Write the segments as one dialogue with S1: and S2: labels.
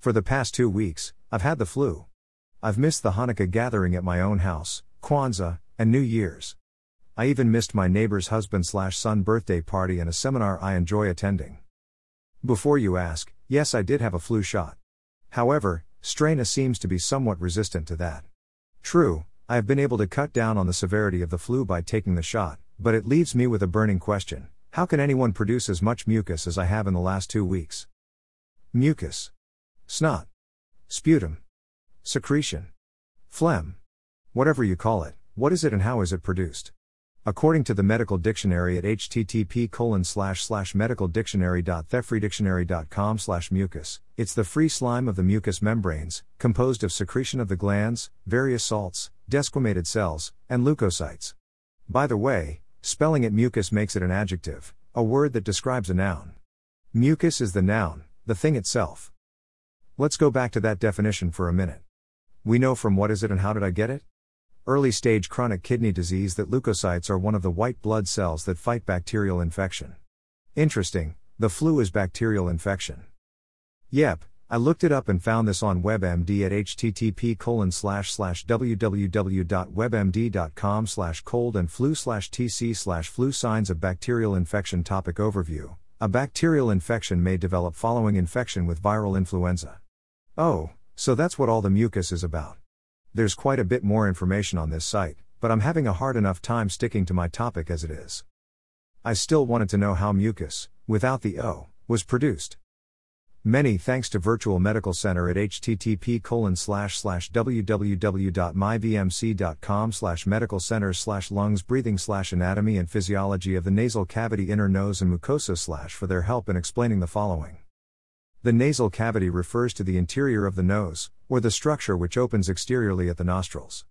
S1: For the past two weeks, I've had the flu. I've missed the Hanukkah gathering at my own house, Kwanzaa, and New Year's. I even missed my neighbor's husband slash son birthday party and a seminar I enjoy attending. Before you ask, yes, I did have a flu shot. However, Straina seems to be somewhat resistant to that. True, I have been able to cut down on the severity of the flu by taking the shot, but it leaves me with a burning question how can anyone produce as much mucus as I have in the last two weeks? Mucus. Snot. Sputum. Secretion. Phlegm. Whatever you call it, what is it and how is it produced? According to the medical dictionary at http colon slash slash medicaldictionary.thefreedictionary.com slash mucus, it's the free slime of the mucous membranes, composed of secretion of the glands, various salts, desquamated cells, and leukocytes. By the way, spelling it mucous makes it an adjective, a word that describes a noun. Mucus is the noun, the thing itself. Let's go back to that definition for a minute. We know from what is it and how did I get it? Early stage chronic kidney disease that leukocytes are one of the white blood cells that fight bacterial infection. Interesting, the flu is bacterial infection. Yep, I looked it up and found this on WebMD at http www.webmd.com slash cold and flu slash tc slash flu signs of bacterial infection topic overview. A bacterial infection may develop following infection with viral influenza. Oh, so that's what all the mucus is about. There's quite a bit more information on this site, but I'm having a hard enough time sticking to my topic as it is. I still wanted to know how mucus, without the O, was produced. Many thanks to Virtual Medical Center at http www.myvmc.com slash medical center slash lungs breathing slash anatomy and physiology of the nasal cavity inner nose and mucosa slash for their help in explaining the following. The nasal cavity refers to the interior of the nose, or the structure which opens exteriorly at the nostrils.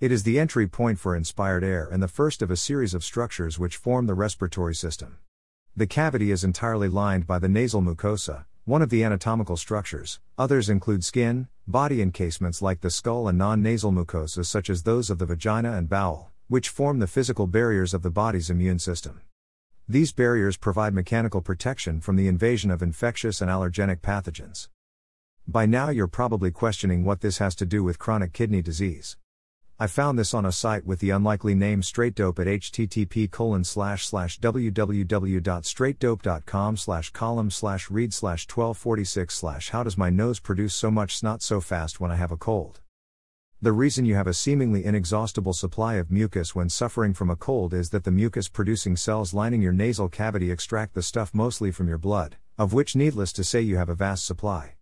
S1: It is the entry point for inspired air and the first of a series of structures which form the respiratory system. The cavity is entirely lined by the nasal mucosa, one of the anatomical structures. Others include skin, body encasements like the skull, and non nasal mucosas such as those of the vagina and bowel, which form the physical barriers of the body's immune system. These barriers provide mechanical protection from the invasion of infectious and allergenic pathogens. By now, you're probably questioning what this has to do with chronic kidney disease. I found this on a site with the unlikely name Straight Dope at http colon slash slash www.straightdope.com slash column slash read slash 1246 slash how does my nose produce so much snot so fast when I have a cold? The reason you have a seemingly inexhaustible supply of mucus when suffering from a cold is that the mucus producing cells lining your nasal cavity extract the stuff mostly from your blood, of which, needless to say, you have a vast supply.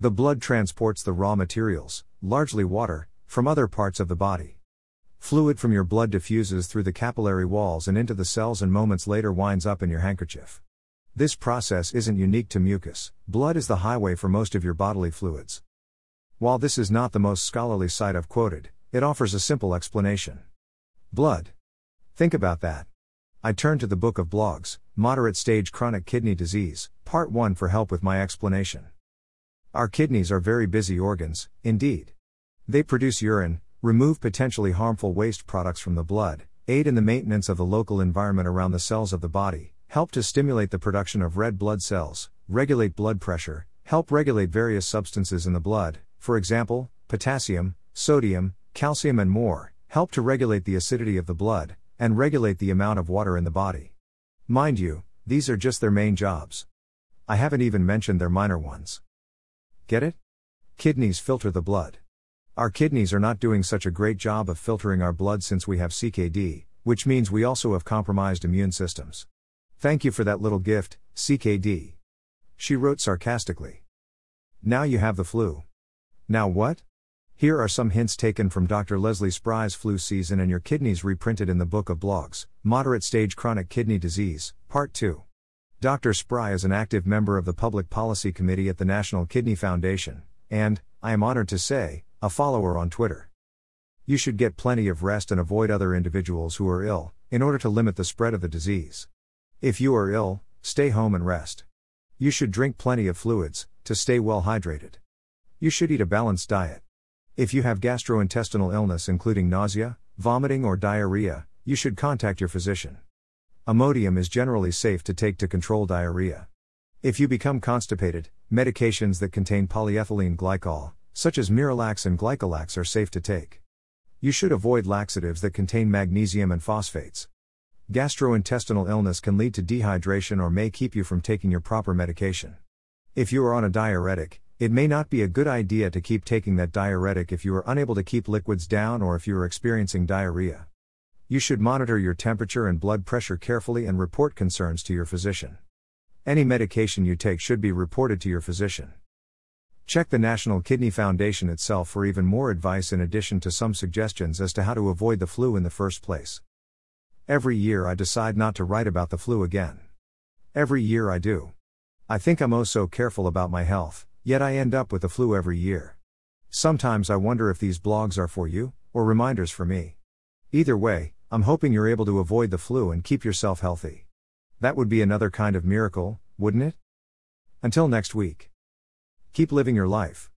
S1: The blood transports the raw materials, largely water, from other parts of the body. Fluid from your blood diffuses through the capillary walls and into the cells and moments later winds up in your handkerchief. This process isn't unique to mucus, blood is the highway for most of your bodily fluids. While this is not the most scholarly site I've quoted, it offers a simple explanation. Blood. Think about that. I turn to the Book of Blogs, Moderate Stage Chronic Kidney Disease, Part 1 for help with my explanation. Our kidneys are very busy organs, indeed. They produce urine, remove potentially harmful waste products from the blood, aid in the maintenance of the local environment around the cells of the body, help to stimulate the production of red blood cells, regulate blood pressure, help regulate various substances in the blood, for example, potassium, sodium, calcium, and more, help to regulate the acidity of the blood, and regulate the amount of water in the body. Mind you, these are just their main jobs. I haven't even mentioned their minor ones. Get it? Kidneys filter the blood. Our kidneys are not doing such a great job of filtering our blood since we have CKD, which means we also have compromised immune systems. Thank you for that little gift, CKD. She wrote sarcastically. Now you have the flu. Now what? Here are some hints taken from Dr. Leslie Spry's Flu Season and Your Kidneys reprinted in the Book of Blogs, Moderate Stage Chronic Kidney Disease, Part 2. Dr. Spry is an active member of the Public Policy Committee at the National Kidney Foundation, and, I am honored to say, a follower on Twitter. You should get plenty of rest and avoid other individuals who are ill, in order to limit the spread of the disease. If you are ill, stay home and rest. You should drink plenty of fluids, to stay well hydrated. You should eat a balanced diet. If you have gastrointestinal illness, including nausea, vomiting, or diarrhea, you should contact your physician. Imodium is generally safe to take to control diarrhea. If you become constipated, medications that contain polyethylene glycol, such as Miralax and Glycolax, are safe to take. You should avoid laxatives that contain magnesium and phosphates. Gastrointestinal illness can lead to dehydration or may keep you from taking your proper medication. If you are on a diuretic, it may not be a good idea to keep taking that diuretic if you are unable to keep liquids down or if you are experiencing diarrhea. You should monitor your temperature and blood pressure carefully and report concerns to your physician. Any medication you take should be reported to your physician. Check the National Kidney Foundation itself for even more advice in addition to some suggestions as to how to avoid the flu in the first place. Every year I decide not to write about the flu again. Every year I do. I think I'm oh so careful about my health, yet I end up with the flu every year. Sometimes I wonder if these blogs are for you, or reminders for me. Either way, I'm hoping you're able to avoid the flu and keep yourself healthy. That would be another kind of miracle, wouldn't it? Until next week. Keep living your life.